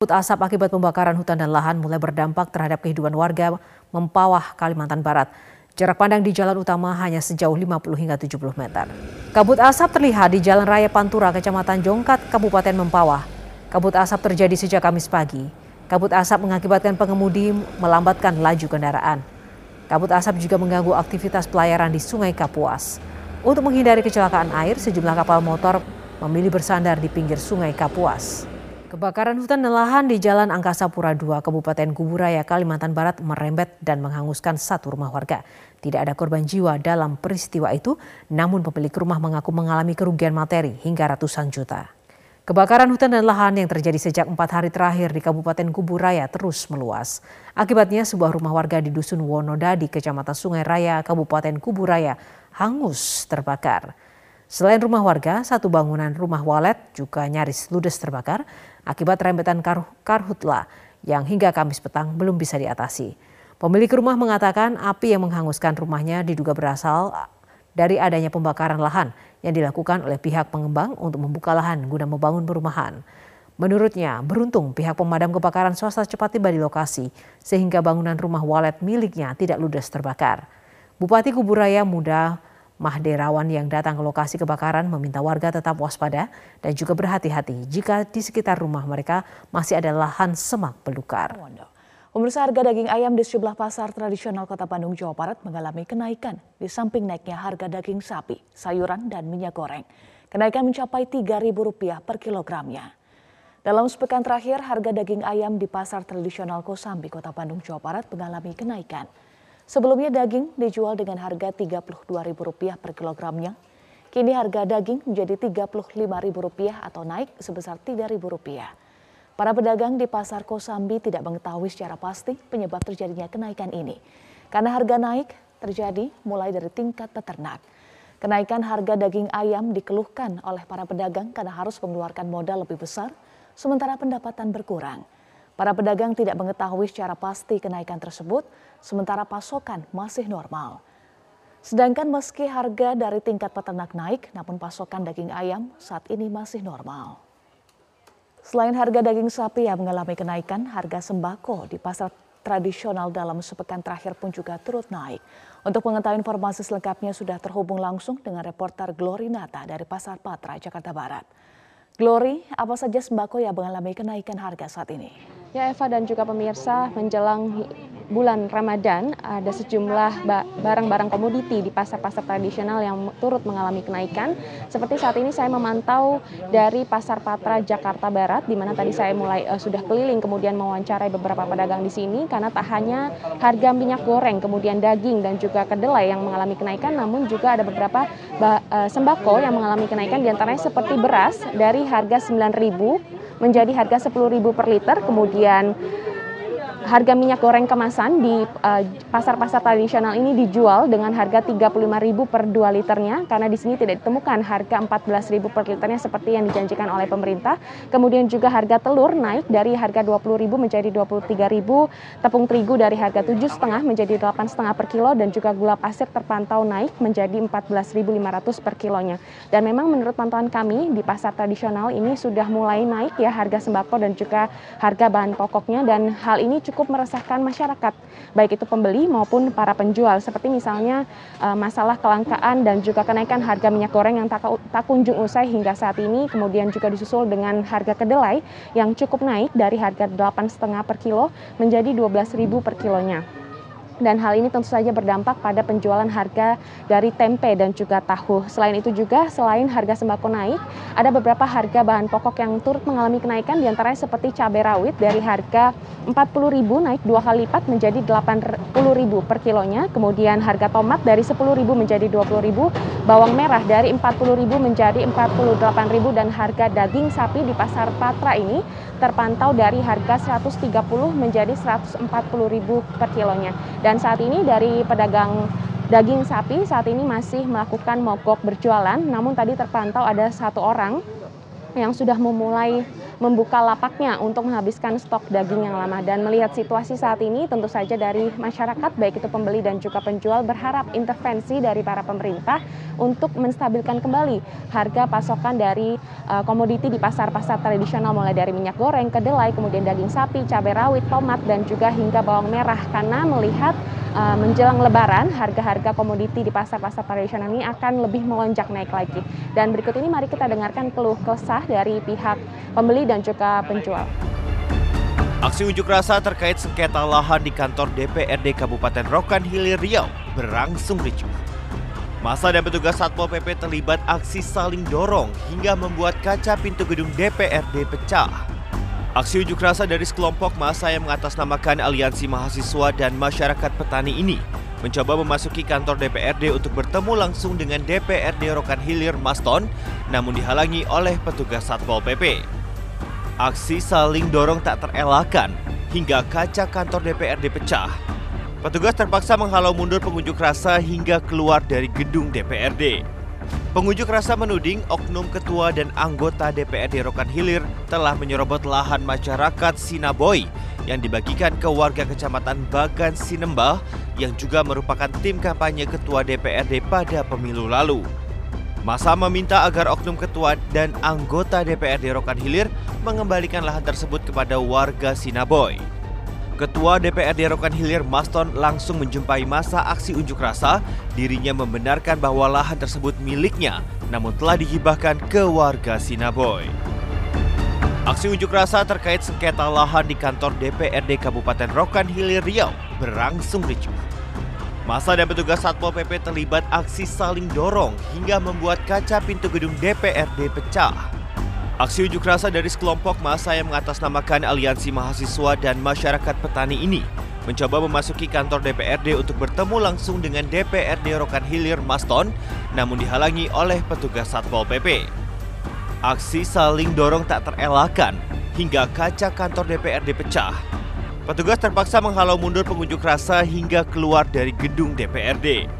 Kabut asap akibat pembakaran hutan dan lahan mulai berdampak terhadap kehidupan warga Mempawah, Kalimantan Barat. Jarak pandang di jalan utama hanya sejauh 50 hingga 70 meter. Kabut asap terlihat di Jalan Raya Pantura, Kecamatan Jongkat, Kabupaten Mempawah. Kabut asap terjadi sejak Kamis pagi. Kabut asap mengakibatkan pengemudi melambatkan laju kendaraan. Kabut asap juga mengganggu aktivitas pelayaran di Sungai Kapuas. Untuk menghindari kecelakaan air, sejumlah kapal motor memilih bersandar di pinggir Sungai Kapuas. Kebakaran hutan dan lahan di Jalan Angkasa Pura II, Kabupaten Kuburaya, Kalimantan Barat merembet dan menghanguskan satu rumah warga. Tidak ada korban jiwa dalam peristiwa itu, namun pemilik rumah mengaku mengalami kerugian materi hingga ratusan juta. Kebakaran hutan dan lahan yang terjadi sejak empat hari terakhir di Kabupaten Kuburaya terus meluas. Akibatnya sebuah rumah warga di Dusun Wonodadi, Kecamatan Sungai Raya, Kabupaten Kuburaya hangus terbakar. Selain rumah warga, satu bangunan rumah walet juga nyaris ludes terbakar akibat rembetan kar karhutla yang hingga Kamis petang belum bisa diatasi. Pemilik rumah mengatakan api yang menghanguskan rumahnya diduga berasal dari adanya pembakaran lahan yang dilakukan oleh pihak pengembang untuk membuka lahan guna membangun perumahan. Menurutnya, beruntung pihak pemadam kebakaran swasta cepat tiba di lokasi sehingga bangunan rumah walet miliknya tidak ludes terbakar. Bupati Kuburaya Muda Mahderawan yang datang ke lokasi kebakaran meminta warga tetap waspada dan juga berhati-hati jika di sekitar rumah mereka masih ada lahan semak belukar. Pemirsa harga daging ayam di sejumlah pasar tradisional Kota Bandung, Jawa Barat mengalami kenaikan di samping naiknya harga daging sapi, sayuran, dan minyak goreng. Kenaikan mencapai Rp3.000 per kilogramnya. Dalam sepekan terakhir, harga daging ayam di pasar tradisional Kosambi, Kota Bandung, Jawa Barat mengalami kenaikan. Sebelumnya daging dijual dengan harga Rp32.000 per kilogramnya. Kini harga daging menjadi Rp35.000 atau naik sebesar Rp3.000. Para pedagang di Pasar Kosambi tidak mengetahui secara pasti penyebab terjadinya kenaikan ini. Karena harga naik terjadi mulai dari tingkat peternak. Kenaikan harga daging ayam dikeluhkan oleh para pedagang karena harus mengeluarkan modal lebih besar, sementara pendapatan berkurang. Para pedagang tidak mengetahui secara pasti kenaikan tersebut, sementara pasokan masih normal. Sedangkan meski harga dari tingkat peternak naik, namun pasokan daging ayam saat ini masih normal. Selain harga daging sapi yang mengalami kenaikan, harga sembako di pasar tradisional dalam sepekan terakhir pun juga turut naik. Untuk mengetahui informasi selengkapnya sudah terhubung langsung dengan reporter Glory Nata dari Pasar Patra, Jakarta Barat. Glory, apa saja sembako yang mengalami kenaikan harga saat ini? Ya Eva dan juga pemirsa menjelang bulan Ramadan ada sejumlah barang-barang komoditi di pasar-pasar tradisional yang turut mengalami kenaikan. Seperti saat ini saya memantau dari Pasar Patra Jakarta Barat di mana tadi saya mulai uh, sudah keliling kemudian mewawancarai beberapa pedagang di sini karena tak hanya harga minyak goreng, kemudian daging dan juga kedelai yang mengalami kenaikan namun juga ada beberapa uh, sembako yang mengalami kenaikan di antaranya seperti beras dari harga 9.000 menjadi harga 10.000 per liter kemudian harga minyak goreng kemasan di eh, pasar-pasar uh, tradisional ini dijual dengan harga 35.000 per 2 liternya karena di sini tidak ditemukan harga 14.000 per liternya seperti yang dijanjikan oleh pemerintah. Kemudian juga harga telur naik dari harga 20.000 menjadi 23.000, tepung terigu dari harga 7,5 menjadi 8,5 per kilo dan juga gula pasir terpantau naik menjadi 14.500 per kilonya. Dan memang menurut pantauan kami di pasar tradisional ini sudah mulai naik ya harga sembako dan juga harga bahan pokoknya dan hal ini cukup meresahkan masyarakat, baik itu pembeli maupun para penjual. Seperti misalnya uh, masalah kelangkaan dan juga kenaikan harga minyak goreng yang tak, tak kunjung usai hingga saat ini, kemudian juga disusul dengan harga kedelai yang cukup naik dari harga 8,5 per kilo menjadi 12.000 per kilonya dan hal ini tentu saja berdampak pada penjualan harga dari tempe dan juga tahu. Selain itu juga selain harga sembako naik, ada beberapa harga bahan pokok yang turut mengalami kenaikan di antaranya seperti cabai rawit dari harga 40.000 naik dua kali lipat menjadi 80.000 per kilonya. Kemudian harga tomat dari 10.000 menjadi 20.000, bawang merah dari 40.000 menjadi 48.000 dan harga daging sapi di pasar Patra ini terpantau dari harga 130 menjadi 140.000 per kilonya. Dan saat ini dari pedagang daging sapi saat ini masih melakukan mogok berjualan, namun tadi terpantau ada satu orang yang sudah memulai membuka lapaknya untuk menghabiskan stok daging yang lama. Dan melihat situasi saat ini tentu saja dari masyarakat baik itu pembeli dan juga penjual berharap intervensi dari para pemerintah untuk menstabilkan kembali harga pasokan dari uh, komoditi di pasar-pasar tradisional mulai dari minyak goreng, kedelai, kemudian daging sapi, cabai rawit, tomat dan juga hingga bawang merah karena melihat uh, menjelang lebaran harga-harga komoditi di pasar-pasar tradisional ini akan lebih melonjak naik lagi. Dan berikut ini mari kita dengarkan keluh kesah dari pihak pembeli dan juga penjual. Aksi unjuk rasa terkait sengketa lahan di kantor DPRD Kabupaten Rokan Hilir Riau berlangsung ricuh. Masa dan petugas Satpol PP terlibat aksi saling dorong hingga membuat kaca pintu gedung DPRD pecah. Aksi unjuk rasa dari sekelompok masa yang mengatasnamakan Aliansi Mahasiswa dan Masyarakat Petani ini mencoba memasuki kantor DPRD untuk bertemu langsung dengan DPRD Rokan Hilir Maston, namun dihalangi oleh petugas Satpol PP. Aksi saling dorong tak terelakkan hingga kaca kantor DPRD pecah. Petugas terpaksa menghalau mundur pengunjuk rasa hingga keluar dari gedung DPRD. Pengunjuk rasa menuding oknum ketua dan anggota DPRD Rokan Hilir telah menyerobot lahan masyarakat Sinaboy yang dibagikan ke warga kecamatan Bagan Sinembah yang juga merupakan tim kampanye ketua DPRD pada pemilu lalu. Masa meminta agar oknum ketua dan anggota DPRD Rokan Hilir mengembalikan lahan tersebut kepada warga Sinaboy. Ketua DPRD Rokan Hilir Maston langsung menjumpai masa aksi unjuk rasa. Dirinya membenarkan bahwa lahan tersebut miliknya, namun telah dihibahkan ke warga Sinaboy. Aksi unjuk rasa terkait sengketa lahan di kantor DPRD Kabupaten Rokan Hilir Riau berlangsung ricuh. Masa dan petugas Satpol PP terlibat aksi saling dorong hingga membuat kaca pintu gedung DPRD pecah. Aksi unjuk rasa dari sekelompok masa yang mengatasnamakan Aliansi Mahasiswa dan Masyarakat Petani ini mencoba memasuki kantor DPRD untuk bertemu langsung dengan DPRD Rokan Hilir Maston, namun dihalangi oleh petugas Satpol PP. Aksi saling dorong tak terelakkan hingga kaca kantor DPRD pecah Petugas terpaksa menghalau mundur pengunjuk rasa hingga keluar dari gedung DPRD.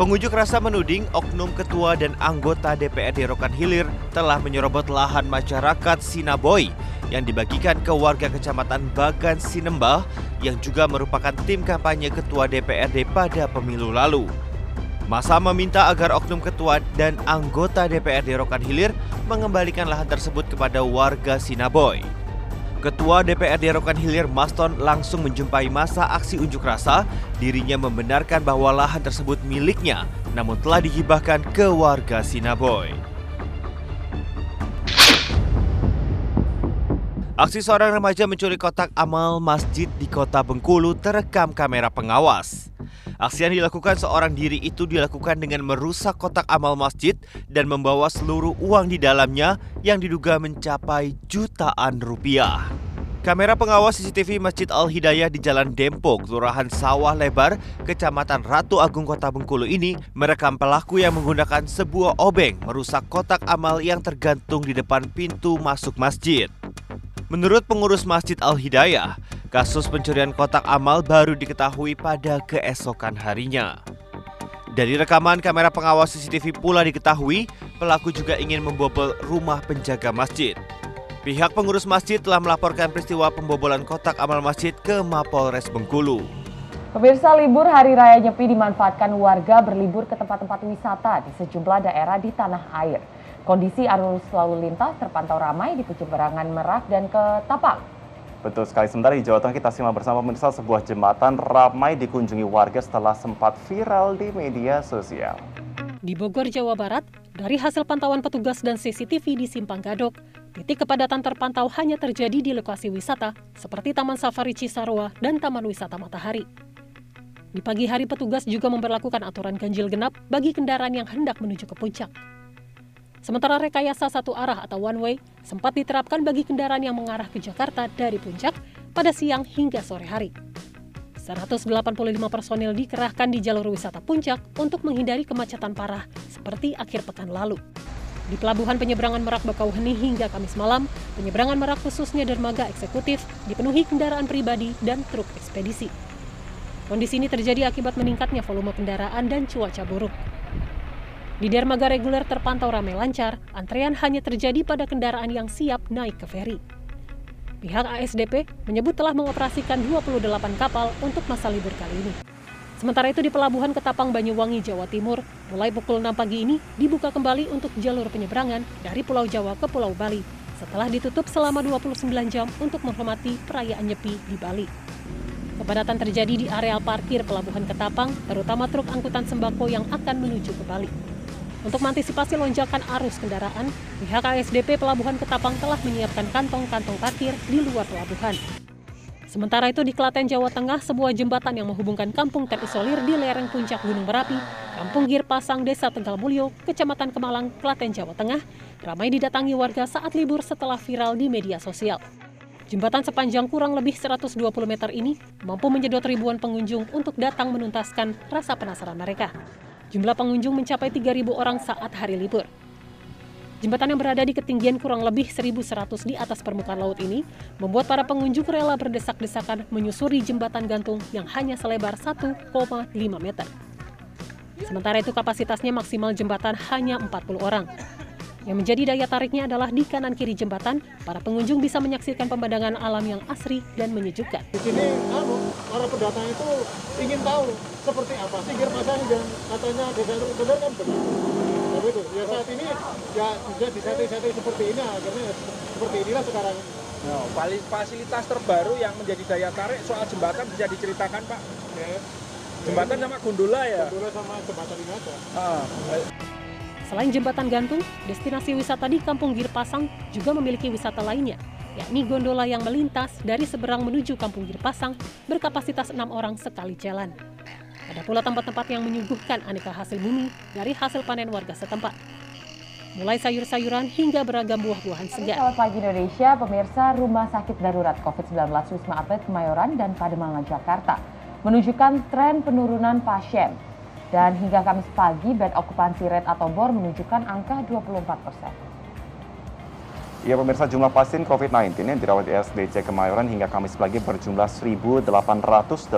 Pengunjuk rasa menuding oknum ketua dan anggota DPRD Rokan Hilir telah menyerobot lahan masyarakat Sinaboy yang dibagikan ke warga kecamatan Bagan Sinembah yang juga merupakan tim kampanye ketua DPRD pada pemilu lalu. Masa meminta agar oknum ketua dan anggota DPRD Rokan Hilir mengembalikan lahan tersebut kepada warga Sinaboy. Ketua DPRD Rokan Hilir Maston langsung menjumpai masa aksi unjuk rasa. Dirinya membenarkan bahwa lahan tersebut miliknya, namun telah dihibahkan ke warga Sinaboy. Aksi seorang remaja mencuri kotak amal masjid di kota Bengkulu terekam kamera pengawas. Aksi yang dilakukan seorang diri itu dilakukan dengan merusak kotak amal masjid dan membawa seluruh uang di dalamnya yang diduga mencapai jutaan rupiah. Kamera pengawas CCTV Masjid Al-Hidayah di Jalan Dempo, Kelurahan Sawah Lebar, Kecamatan Ratu Agung Kota Bengkulu ini merekam pelaku yang menggunakan sebuah obeng merusak kotak amal yang tergantung di depan pintu masuk masjid. Menurut pengurus Masjid Al-Hidayah, kasus pencurian kotak amal baru diketahui pada keesokan harinya. Dari rekaman kamera pengawas CCTV pula diketahui, pelaku juga ingin membobol rumah penjaga masjid. Pihak pengurus masjid telah melaporkan peristiwa pembobolan kotak amal masjid ke Mapolres Bengkulu. Pemirsa libur Hari Raya Nyepi dimanfaatkan warga berlibur ke tempat-tempat wisata di sejumlah daerah di tanah air. Kondisi arus lalu lintas terpantau ramai di Berangan, Merak, dan ke Tapang. Betul sekali. Sementara di Jawa Tengah kita simak bersama pemirsa sebuah jembatan ramai dikunjungi warga setelah sempat viral di media sosial. Di Bogor, Jawa Barat, dari hasil pantauan petugas dan CCTV di Simpang Gadok, titik kepadatan terpantau hanya terjadi di lokasi wisata seperti Taman Safari Cisarua dan Taman Wisata Matahari. Di pagi hari petugas juga memperlakukan aturan ganjil genap bagi kendaraan yang hendak menuju ke puncak. Sementara rekayasa satu arah atau one way sempat diterapkan bagi kendaraan yang mengarah ke Jakarta dari puncak pada siang hingga sore hari. 185 personil dikerahkan di jalur wisata puncak untuk menghindari kemacetan parah seperti akhir pekan lalu. Di pelabuhan penyeberangan Merak Bakauheni hingga Kamis malam, penyeberangan Merak khususnya dermaga eksekutif dipenuhi kendaraan pribadi dan truk ekspedisi. Kondisi ini terjadi akibat meningkatnya volume kendaraan dan cuaca buruk. Di dermaga reguler terpantau ramai lancar, antrean hanya terjadi pada kendaraan yang siap naik ke feri. Pihak ASDP menyebut telah mengoperasikan 28 kapal untuk masa libur kali ini. Sementara itu di Pelabuhan Ketapang Banyuwangi, Jawa Timur, mulai pukul 6 pagi ini dibuka kembali untuk jalur penyeberangan dari Pulau Jawa ke Pulau Bali setelah ditutup selama 29 jam untuk menghormati perayaan Nyepi di Bali. Kepadatan terjadi di areal parkir Pelabuhan Ketapang, terutama truk angkutan sembako yang akan menuju ke Bali. Untuk mengantisipasi lonjakan arus kendaraan, pihak ASDP Pelabuhan Ketapang telah menyiapkan kantong-kantong parkir di luar pelabuhan. Sementara itu di Klaten, Jawa Tengah, sebuah jembatan yang menghubungkan kampung terisolir di lereng puncak Gunung Merapi, Kampung Gir Pasang, Desa Tegal Mulyo, Kecamatan Kemalang, Klaten, Jawa Tengah, ramai didatangi warga saat libur setelah viral di media sosial. Jembatan sepanjang kurang lebih 120 meter ini mampu menyedot ribuan pengunjung untuk datang menuntaskan rasa penasaran mereka. Jumlah pengunjung mencapai 3.000 orang saat hari libur. Jembatan yang berada di ketinggian kurang lebih 1.100 di atas permukaan laut ini membuat para pengunjung rela berdesak-desakan menyusuri jembatan gantung yang hanya selebar 1,5 meter. Sementara itu kapasitasnya maksimal jembatan hanya 40 orang. Yang menjadi daya tariknya adalah di kanan kiri jembatan, para pengunjung bisa menyaksikan pemandangan alam yang asri dan menyejukkan. Di sini, anu, para pendatang itu ingin tahu seperti apa sih pasang dan katanya desa itu benar kan benar. Tapi itu, ya saat ini ya sudah disetting-setting seperti ini, akhirnya ya seperti inilah sekarang. No, fasilitas terbaru yang menjadi daya tarik soal jembatan bisa diceritakan Pak. Ya. Jembatan sama gondola ya? Gondola sama jembatan ini aja. Ah, Selain jembatan gantung, destinasi wisata di Kampung Girpasang juga memiliki wisata lainnya, yakni gondola yang melintas dari seberang menuju Kampung Girpasang berkapasitas enam orang sekali jalan. Ada pula tempat-tempat yang menyuguhkan aneka hasil bumi dari hasil panen warga setempat. Mulai sayur-sayuran hingga beragam buah-buahan segar. Selamat pagi Indonesia, pemirsa Rumah Sakit Darurat COVID-19 Wisma Atlet Kemayoran dan Pademangan Jakarta menunjukkan tren penurunan pasien dan hingga Kamis pagi, bed okupansi rate atau BOR menunjukkan angka 24 persen. Ya pemirsa jumlah pasien COVID-19 yang dirawat di SDC Kemayoran hingga Kamis pagi berjumlah 1.881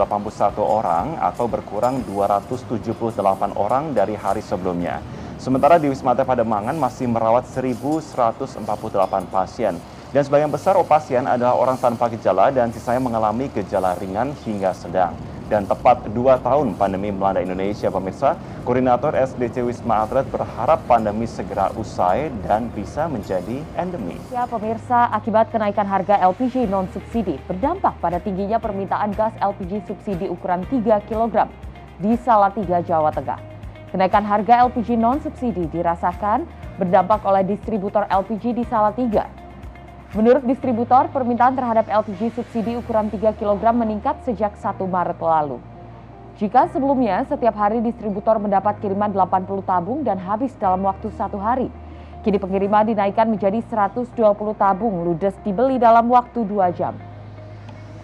orang atau berkurang 278 orang dari hari sebelumnya. Sementara di Wisma Atlet Pademangan masih merawat 1.148 pasien. Dan sebagian besar pasien adalah orang tanpa gejala dan sisanya mengalami gejala ringan hingga sedang dan tepat dua tahun pandemi melanda Indonesia, pemirsa, Koordinator SDC Wisma Atlet berharap pandemi segera usai dan bisa menjadi endemi. Ya, pemirsa, akibat kenaikan harga LPG non-subsidi berdampak pada tingginya permintaan gas LPG subsidi ukuran 3 kg di Salatiga, Jawa Tengah. Kenaikan harga LPG non-subsidi dirasakan berdampak oleh distributor LPG di Salatiga, Menurut distributor, permintaan terhadap LPG subsidi ukuran 3 kg meningkat sejak 1 Maret lalu. Jika sebelumnya setiap hari distributor mendapat kiriman 80 tabung dan habis dalam waktu satu hari, kini pengiriman dinaikkan menjadi 120 tabung ludes dibeli dalam waktu 2 jam.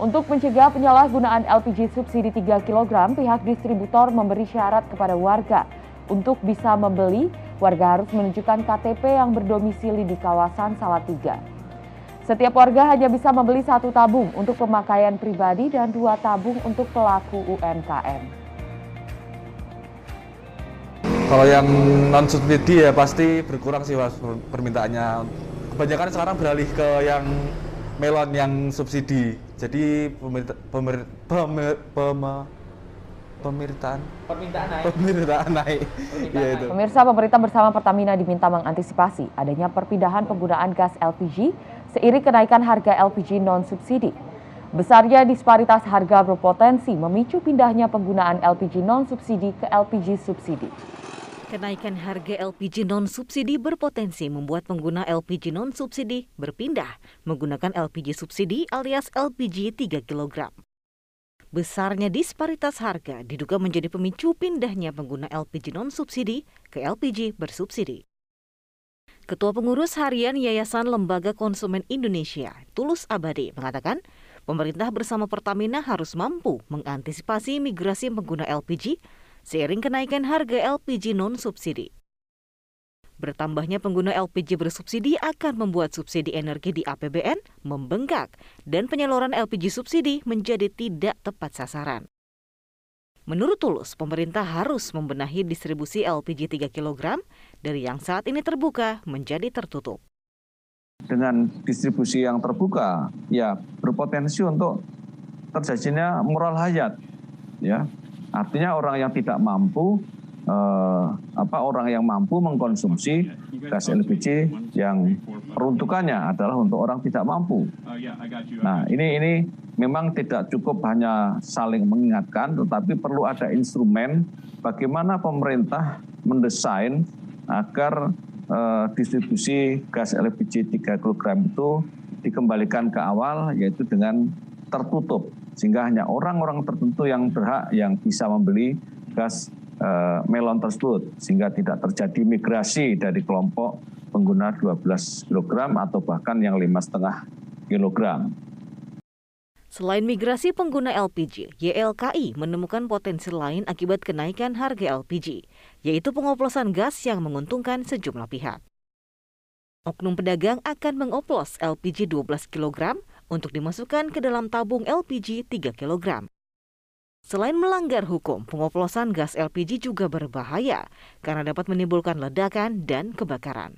Untuk mencegah penyalahgunaan LPG subsidi 3 kg, pihak distributor memberi syarat kepada warga. Untuk bisa membeli, warga harus menunjukkan KTP yang berdomisili di kawasan Salatiga. Setiap warga hanya bisa membeli satu tabung untuk pemakaian pribadi dan dua tabung untuk pelaku UMKM. Kalau yang non subsidi ya pasti berkurang sih mas permintaannya. Kebanyakan sekarang beralih ke yang melon yang subsidi. Jadi pemerintah pemer, pemer, pemer, pemerintahan permintaan naik. Permintaan naik. Permintaan ya, itu. Pemirsa pemerintah bersama Pertamina diminta mengantisipasi adanya perpindahan penggunaan gas LPG seiring kenaikan harga LPG non-subsidi. Besarnya disparitas harga berpotensi memicu pindahnya penggunaan LPG non-subsidi ke LPG subsidi. Kenaikan harga LPG non-subsidi berpotensi membuat pengguna LPG non-subsidi berpindah menggunakan LPG subsidi alias LPG 3 kg. Besarnya disparitas harga diduga menjadi pemicu pindahnya pengguna LPG non-subsidi ke LPG bersubsidi. Ketua Pengurus Harian Yayasan Lembaga Konsumen Indonesia, Tulus Abadi, mengatakan pemerintah bersama Pertamina harus mampu mengantisipasi migrasi pengguna LPG seiring kenaikan harga LPG non-subsidi. Bertambahnya pengguna LPG bersubsidi akan membuat subsidi energi di APBN membengkak dan penyaluran LPG subsidi menjadi tidak tepat sasaran. Menurut Tulus, pemerintah harus membenahi distribusi LPG 3 kg dari yang saat ini terbuka menjadi tertutup. Dengan distribusi yang terbuka, ya berpotensi untuk terjadinya moral hayat. Ya, artinya orang yang tidak mampu eh, apa orang yang mampu mengkonsumsi gas LPG yang peruntukannya adalah untuk orang tidak mampu. Nah, ini ini memang tidak cukup hanya saling mengingatkan, tetapi perlu ada instrumen bagaimana pemerintah mendesain agar eh, distribusi gas LPG 3 kg itu dikembalikan ke awal, yaitu dengan tertutup, sehingga hanya orang-orang tertentu yang berhak yang bisa membeli gas eh, melon tersebut, sehingga tidak terjadi migrasi dari kelompok pengguna 12 kg atau bahkan yang lima setengah kilogram. Selain migrasi pengguna LPG, YLKI menemukan potensi lain akibat kenaikan harga LPG, yaitu pengoplosan gas yang menguntungkan sejumlah pihak. Oknum pedagang akan mengoplos LPG 12 kg untuk dimasukkan ke dalam tabung LPG 3 kg. Selain melanggar hukum, pengoplosan gas LPG juga berbahaya karena dapat menimbulkan ledakan dan kebakaran.